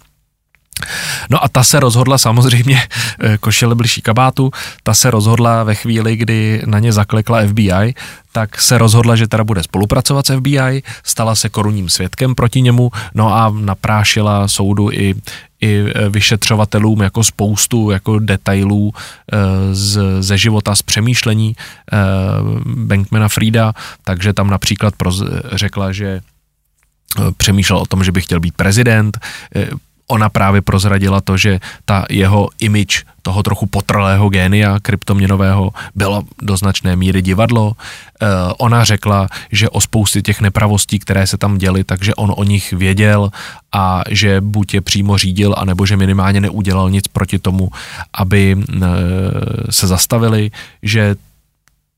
No a ta se rozhodla samozřejmě, eh, košile blížší kabátu, ta se rozhodla ve chvíli, kdy na ně zaklekla FBI, tak se rozhodla, že teda bude spolupracovat s FBI, stala se korunním svědkem proti němu, no a naprášila soudu i, i eh, vyšetřovatelům jako spoustu jako detailů eh, z, ze života, z přemýšlení Bankmana Frida, takže tam například proz, řekla, že přemýšlel o tom, že by chtěl být prezident, ona právě prozradila to, že ta jeho image toho trochu potrlého génia kryptoměnového bylo do značné míry divadlo. E, ona řekla, že o spoustě těch nepravostí, které se tam děly, takže on o nich věděl a že buď je přímo řídil, anebo že minimálně neudělal nic proti tomu, aby e, se zastavili, že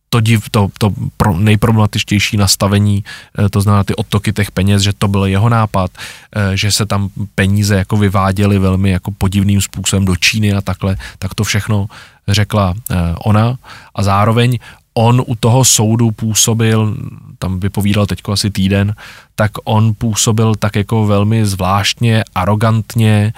to, div, to, to pro, nejproblematičtější nastavení, eh, to znamená ty odtoky těch peněz, že to byl jeho nápad, eh, že se tam peníze jako vyváděly velmi jako podivným způsobem do Číny a takhle, tak to všechno řekla eh, ona. A zároveň on u toho soudu působil, tam vypovídal teďko asi týden, tak on působil tak jako velmi zvláštně, arrogantně,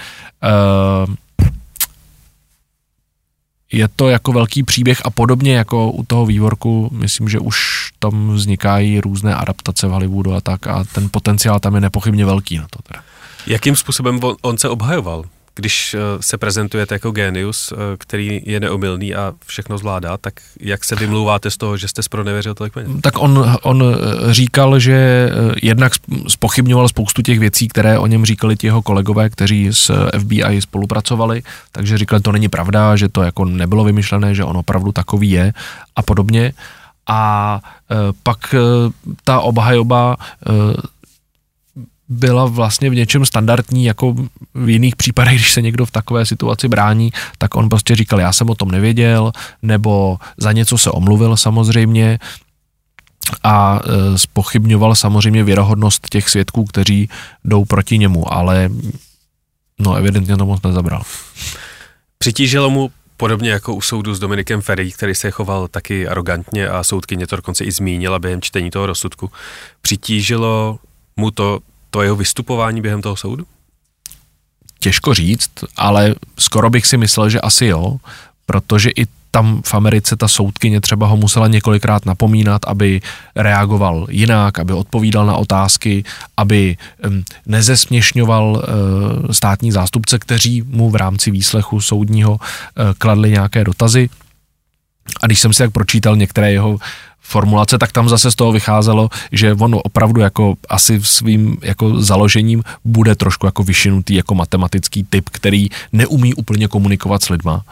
je to jako velký příběh a podobně jako u toho vývorku, myslím, že už tam vznikají různé adaptace v Hollywoodu a tak a ten potenciál tam je nepochybně velký na to teda. Jakým způsobem on se obhajoval? Když eh, se prezentujete jako genius, eh, který je neomylný a všechno zvládá, tak jak se vymlouváte z toho, že jste spronevěřil tolik peněz? Tak on, on eh, říkal, že jednak spochybňoval spoustu těch věcí, které o něm říkali ti jeho kolegové, kteří s FBI spolupracovali, takže říkal, to není pravda, že to jako nebylo vymyšlené, že on opravdu takový je a podobně. A pak ta obhajoba byla vlastně v něčem standardní, jako v jiných případech, když se někdo v takové situaci brání, tak on prostě říkal, já jsem o tom nevěděl, nebo za něco se omluvil samozřejmě a e, spochybňoval samozřejmě věrohodnost těch svědků, kteří jdou proti němu, ale no evidentně to moc nezabral. Přitížilo mu podobně jako u soudu s Dominikem Ferry, který se choval taky arrogantně a soudkyně to dokonce i zmínila během čtení toho rozsudku. Přitížilo mu to to jeho vystupování během toho soudu? Těžko říct, ale skoro bych si myslel, že asi jo, protože i tam v Americe ta soudkyně třeba ho musela několikrát napomínat, aby reagoval jinak, aby odpovídal na otázky, aby nezesměšňoval uh, státní zástupce, kteří mu v rámci výslechu soudního uh, kladli nějaké dotazy. A když jsem si tak pročítal některé jeho formulace, tak tam zase z toho vycházelo, že on opravdu jako asi svým jako založením bude trošku jako vyšinutý jako matematický typ, který neumí úplně komunikovat s lidma,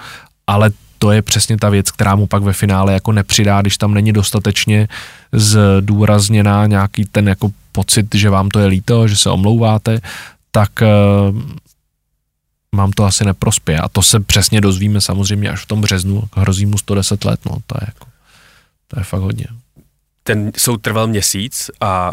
ale to je přesně ta věc, která mu pak ve finále jako nepřidá, když tam není dostatečně zdůrazněná nějaký ten jako pocit, že vám to je líto, že se omlouváte, tak uh, mám to asi neprospěje. A to se přesně dozvíme samozřejmě až v tom březnu, hrozí mu 110 let, no to je jako to je fakt hodně. Ten soud trval měsíc a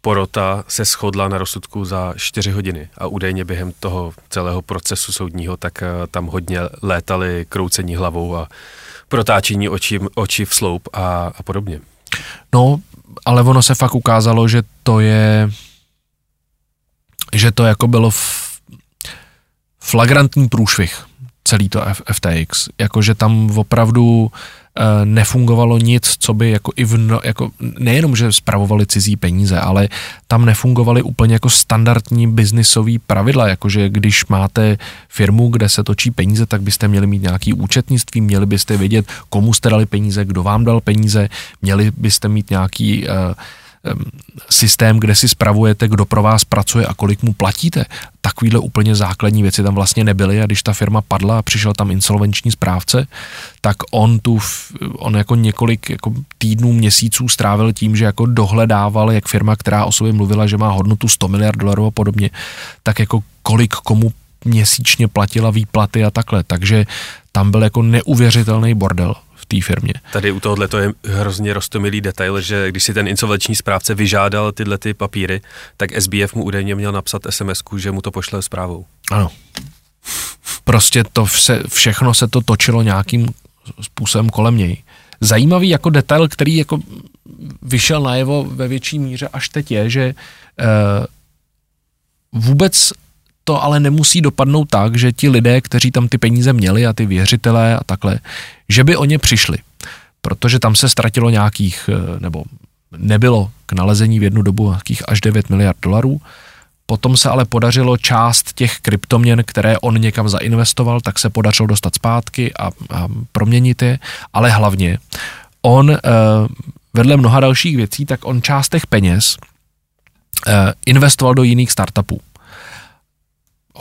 porota se shodla na rozsudku za 4 hodiny a údajně během toho celého procesu soudního tak eh, tam hodně létali kroucení hlavou a protáčení očí, oči v sloup a, a podobně. No, ale ono se fakt ukázalo, že to je že to jako bylo flagrantní průšvih celý to FTX, jakože tam opravdu Eh, nefungovalo nic, co by jako i v, no, jako nejenom, že spravovali cizí peníze, ale tam nefungovaly úplně jako standardní biznisový pravidla, jakože když máte firmu, kde se točí peníze, tak byste měli mít nějaký účetnictví, měli byste vědět, komu jste dali peníze, kdo vám dal peníze, měli byste mít nějaký uh, systém, kde si spravujete, kdo pro vás pracuje a kolik mu platíte. Takovýhle úplně základní věci tam vlastně nebyly a když ta firma padla a přišel tam insolvenční správce, tak on tu, on jako několik jako týdnů, měsíců strávil tím, že jako dohledával, jak firma, která o sobě mluvila, že má hodnotu 100 miliard dolarů a podobně, tak jako kolik komu měsíčně platila výplaty a takhle. Takže tam byl jako neuvěřitelný bordel té firmě. Tady u tohohle to je hrozně rostomilý detail, že když si ten insolvenční správce vyžádal tyhle ty papíry, tak SBF mu údajně měl napsat sms že mu to pošle zprávou. Ano. Prostě to vše, všechno se to točilo nějakým způsobem kolem něj. Zajímavý jako detail, který jako vyšel najevo ve větší míře až teď je, že uh, vůbec to ale nemusí dopadnout tak, že ti lidé, kteří tam ty peníze měli a ty věřitelé a takhle, že by o ně přišli. Protože tam se ztratilo nějakých, eh, nebo nebylo k nalezení v jednu dobu nějakých až 9 miliard dolarů. Potom se ale podařilo část těch kryptoměn, které on někam zainvestoval, tak se podařilo dostat zpátky a, a proměnit je, ale hlavně on eh, vedle mnoha dalších věcí, tak on část těch peněz eh, investoval do jiných startupů.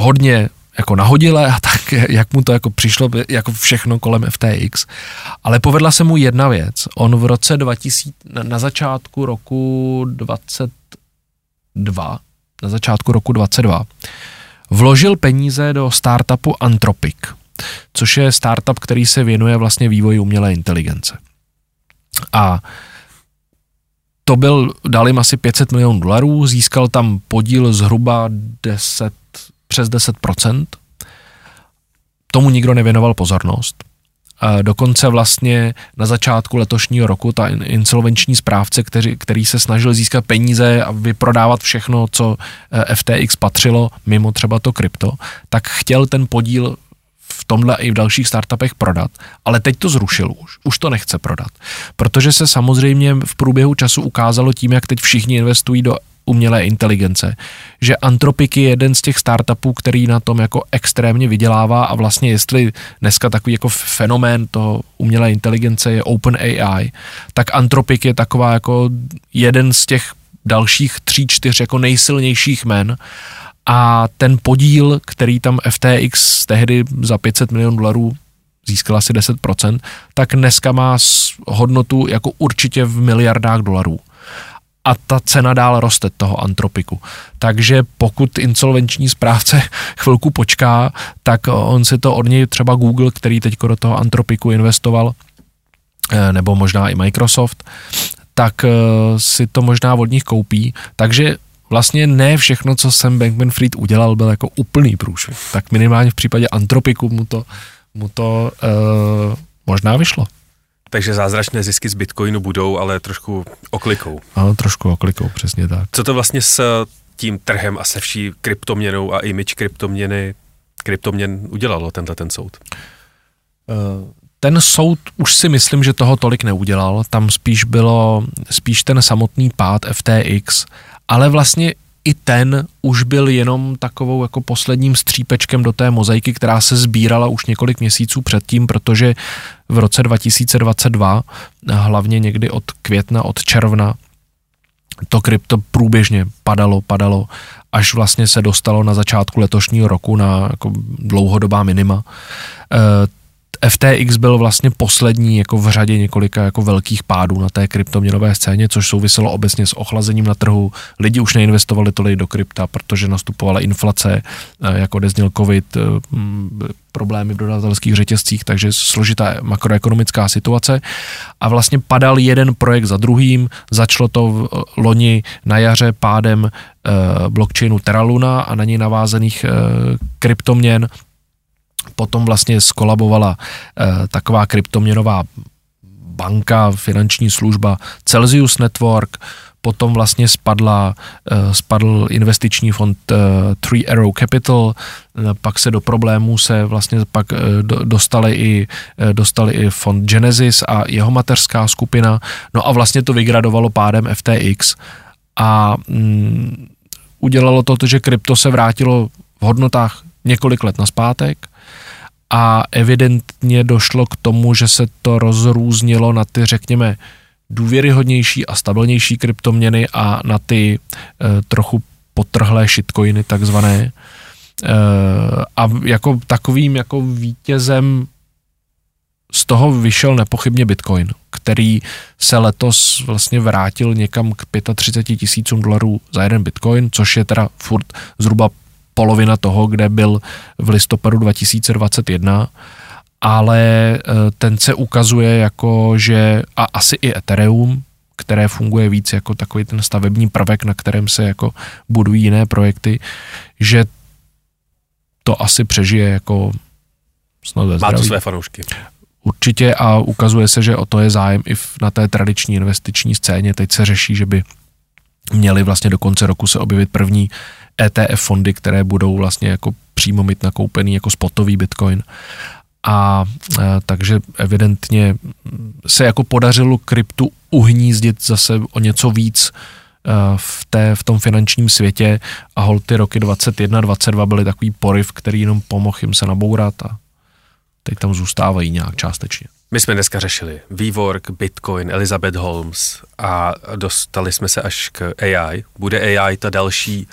Hodně jako nahodile a tak, jak mu to jako přišlo, jako všechno kolem FTX. Ale povedla se mu jedna věc. On v roce 2000, na začátku roku 22, na začátku roku 22, vložil peníze do startupu Anthropic, což je startup, který se věnuje vlastně vývoji umělé inteligence. A to byl, dal jim asi 500 milionů dolarů, získal tam podíl zhruba 10, přes 10%. Tomu nikdo nevěnoval pozornost. Dokonce vlastně na začátku letošního roku ta insolvenční správce, který, který se snažil získat peníze a vyprodávat všechno, co eh, FTX patřilo, mimo třeba to krypto, tak chtěl ten podíl v tomhle i v dalších startupech prodat, ale teď to zrušil už, už to nechce prodat, protože se samozřejmě v průběhu času ukázalo tím, jak teď všichni investují do umělé inteligence. Že Anthropic je jeden z těch startupů, který na tom jako extrémně vydělává a vlastně jestli dneska takový jako fenomén toho umělé inteligence je Open AI, tak Anthropic je taková jako jeden z těch dalších tří, čtyř jako nejsilnějších men a ten podíl, který tam FTX tehdy za 500 milionů dolarů získal asi 10%, tak dneska má hodnotu jako určitě v miliardách dolarů a ta cena dál roste toho antropiku. Takže pokud insolvenční správce chvilku počká, tak on si to od něj třeba Google, který teď do toho antropiku investoval, eh, nebo možná i Microsoft, tak eh, si to možná od nich koupí. Takže vlastně ne všechno, co Sam Bankman-Fried udělal, byl jako úplný průšvih. Tak minimálně v případě Antropiku mu to, mu to uh, možná vyšlo. Takže zázračné zisky z Bitcoinu budou, ale trošku oklikou. Ano, trošku oklikou, přesně tak. Co to vlastně s tím trhem a se vší kryptoměnou a image kryptoměny, kryptoměn udělalo tenhle ten soud? Uh, ten soud už si myslím, že toho tolik neudělal. Tam spíš bylo spíš ten samotný pád FTX, ale vlastně i ten už byl jenom takovou jako posledním střípečkem do té mozaiky, která se sbírala už několik měsíců předtím, protože v roce 2022, hlavně někdy od května, od června, to krypto průběžně padalo, padalo, až vlastně se dostalo na začátku letošního roku na jako dlouhodobá minima. E, FTX byl vlastně poslední jako v řadě několika jako velkých pádů na té kryptoměnové scéně, což souviselo obecně s ochlazením na trhu. Lidi už neinvestovali tolik do krypta, protože nastupovala inflace, eh, jako odezněl covid, eh, problémy v dodatelských řetězcích, takže složitá makroekonomická situace. A vlastně padal jeden projekt za druhým, začalo to v eh, loni na jaře pádem blockchainu Terra Luna a na něj navázaných kryptoměn, Potom vlastně skolabovala eh, taková kryptoměnová banka, finanční služba Celsius Network, potom vlastně spadla, eh, spadl investiční fond eh, Three Arrow Capital, pak se do problémů se vlastně pak dostali i, dostali i fond Genesis a jeho mateřská skupina, no a vlastně to vygradovalo pádem FTX a mm, udělalo to, že krypto se vrátilo v hodnotách několik let naspátek, a evidentně došlo k tomu, že se to rozrůznilo na ty, řekněme, důvěryhodnější a stabilnější kryptoměny a na ty e, trochu potrhlé shitcoiny takzvané. E, a jako takovým jako vítězem z toho vyšel nepochybně Bitcoin, který se letos vlastně vrátil někam k 35 tisícům dolarů za jeden Bitcoin, což je teda furt zhruba polovina toho, kde byl v listopadu 2021, ale eh, ten se ukazuje jako, že a asi i Ethereum, které funguje víc jako takový ten stavební prvek, na kterém se jako budují jiné projekty, že to asi přežije jako snad Má to své fanoušky. Určitě a ukazuje se, že o to je zájem i na té tradiční investiční scéně. Teď se řeší, že by měly vlastně do konce roku se objevit první ETF fondy, které budou vlastně jako přímo mít nakoupený jako spotový bitcoin. A e, takže evidentně se jako podařilo kryptu uhnízdit zase o něco víc e, v, té, v tom finančním světě a hol ty roky 21, 22 byly takový poriv, který jenom pomohl jim se nabourat a teď tam zůstávají nějak částečně. My jsme dneska řešili Vývork, Bitcoin, Elizabeth Holmes a dostali jsme se až k AI. Bude AI ta další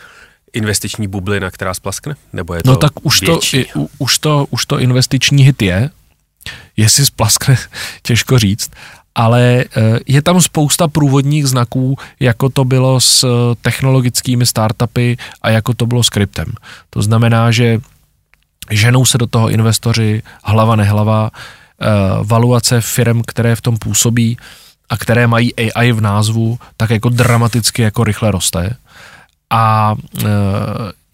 investiční bublina, která splaskne? Nebo je no to No tak už to, už, to, už to investiční hit je, jestli splaskne, těžko říct, ale eh, je tam spousta průvodních znaků, jako to bylo s eh, technologickými startupy a jako to bylo s kryptem. To znamená, že ženou se do toho investoři hlava nehlava, eh, valuace firm, které v tom působí a které mají AI v názvu, tak jako dramaticky jako rychle roste a e,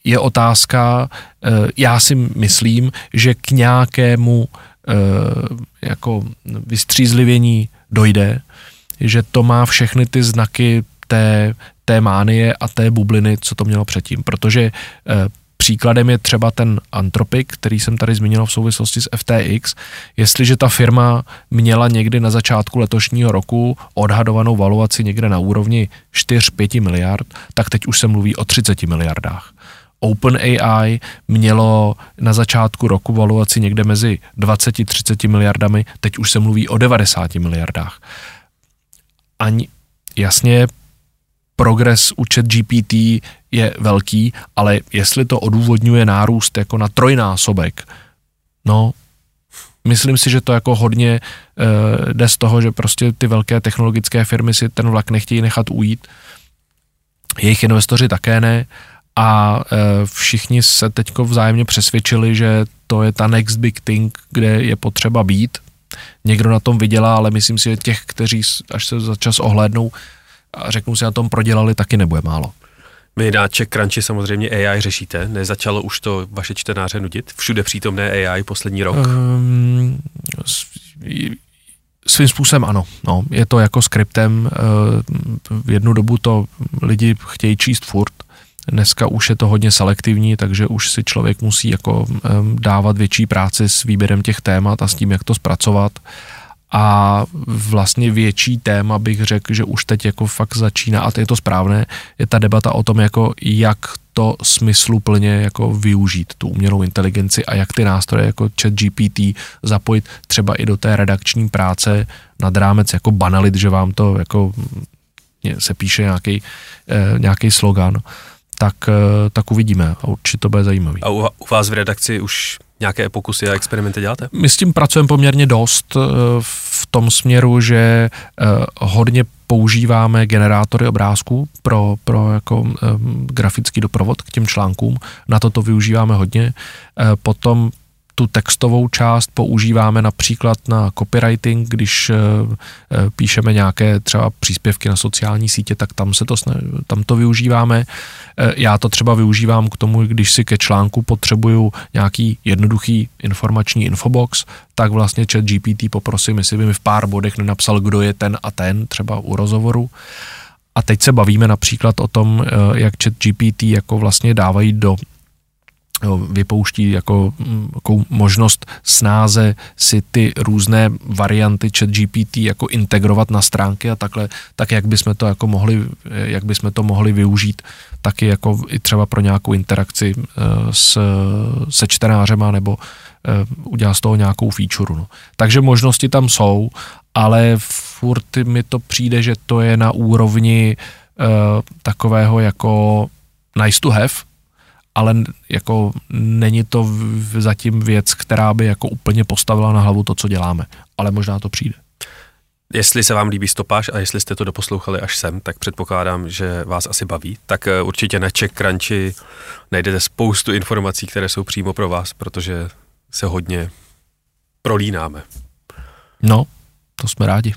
je otázka, e, já si myslím, že k nějakému e, jako vystřízlivění dojde, že to má všechny ty znaky té, té mánie a té bubliny, co to mělo předtím, protože Příkladem je třeba ten Antropik, který jsem tady zmínil v souvislosti s FTX. Jestliže ta firma měla někdy na začátku letošního roku odhadovanou valuaci někde na úrovni 4-5 miliard, tak teď už se mluví o 30 miliardách. OpenAI mělo na začátku roku valuaci někde mezi 20-30 miliardami, teď už se mluví o 90 miliardách. Ani jasně progres u chat GPT je velký, ale jestli to odůvodňuje nárůst jako na trojnásobek, no, myslím si, že to jako hodně uh, jde z toho, že prostě ty velké technologické firmy si ten vlak nechtějí nechat ujít, jejich investoři také ne a uh, všichni se teďko vzájemně přesvědčili, že to je ta next big thing, kde je potřeba být. Někdo na tom vydělá, ale myslím si, že těch, kteří až se za čas ohlédnou a řeknou si na tom prodělali, taky nebude málo. Na Crunchy samozřejmě AI řešíte, nezačalo už to vaše čtenáře nudit? Všude přítomné AI poslední rok? Um, svým způsobem ano. No, je to jako skriptem, v jednu dobu to lidi chtějí číst furt, Dneska už je to hodně selektivní, takže už si člověk musí jako dávat větší práci s výběrem těch témat a s tím, jak to zpracovat a vlastně větší téma bych řekl, že už teď jako fakt začíná a to je to správné, je ta debata o tom, jako jak to smysluplně jako využít tu umělou inteligenci a jak ty nástroje jako chat GPT zapojit třeba i do té redakční práce nad rámec jako banalit, že vám to jako se píše nějaký, eh, nějaký slogan, tak, eh, tak uvidíme a určitě to bude zajímavý. A u, u vás v redakci už nějaké pokusy a experimenty děláte? My s tím pracujeme poměrně dost eh, v tom směru, že eh, hodně používáme generátory obrázků pro, pro jako um, grafický doprovod k těm článkům. Na to to využíváme hodně. Potom tu textovou část používáme například na copywriting, když eh, eh, píšeme nějaké třeba příspěvky na sociální sítě, tak tam, se to, tam to využíváme. Eh, já to třeba využívám k tomu, když si ke článku potřebuju nějaký jednoduchý informační infobox, tak vlastně chat GPT poprosím, jestli by mi v pár bodech nenapsal, kdo je ten a ten, třeba u rozhovoru. A teď se bavíme například o tom, jak chat GPT jako vlastně dávají do vypouští jako, mm, možnost snáze si ty různé varianty chat GPT jako integrovat na stránky a takhle, tak jak bychom to jako mohli, jak bychom to mohli využít taky jako i třeba pro nějakou interakci eh, s, se čtenářema nebo eh, udělat z toho nějakou feature. No. Takže možnosti tam jsou, ale furt mi to přijde, že to je na úrovni uh, takového jako nice to have, ale jako není to zatím věc, která by jako úplně postavila na hlavu to, co děláme, ale možná to přijde. Jestli se vám líbí stopáž a jestli jste to doposlouchali až sem, tak předpokládám, že vás asi baví. Tak eh, určitě na Czech Crunchy najdete spoustu informací, které jsou přímo pro vás, protože se hodně prolínáme. No, to jsme rádi.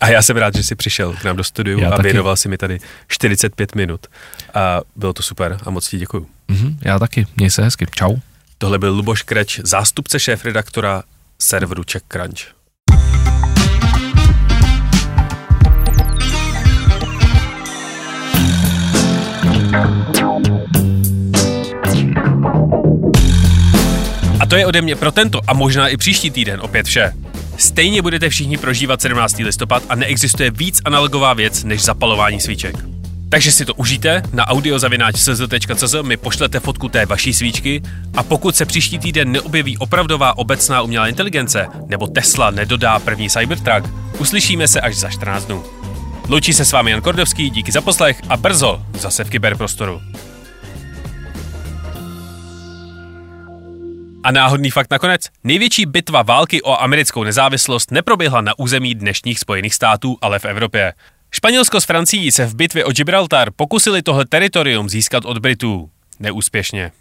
A já jsem rád, že jsi přišel k nám do studiu já a taky. věnoval si mi tady 45 minut. A bylo to super a moc ti děkuju. Mm-hmm, já taky, měj se hezky, čau. Tohle byl Luboš Kreč, zástupce šéf-redaktora serveru Czech Crunch. A to je ode mě pro tento a možná i příští týden opět vše. Stejně budete všichni prožívat 17. listopad a neexistuje víc analogová věc než zapalování svíček. Takže si to užijte, na audiozavináč.cz mi pošlete fotku té vaší svíčky a pokud se příští týden neobjeví opravdová obecná umělá inteligence nebo Tesla nedodá první Cybertruck, uslyšíme se až za 14 dnů. Loučí se s vámi Jan Kordovský, díky za poslech a brzo zase v kyberprostoru. A náhodný fakt nakonec. Největší bitva války o americkou nezávislost neproběhla na území dnešních Spojených států, ale v Evropě. Španělsko s Francií se v bitvě o Gibraltar pokusili tohle teritorium získat od Britů. Neúspěšně.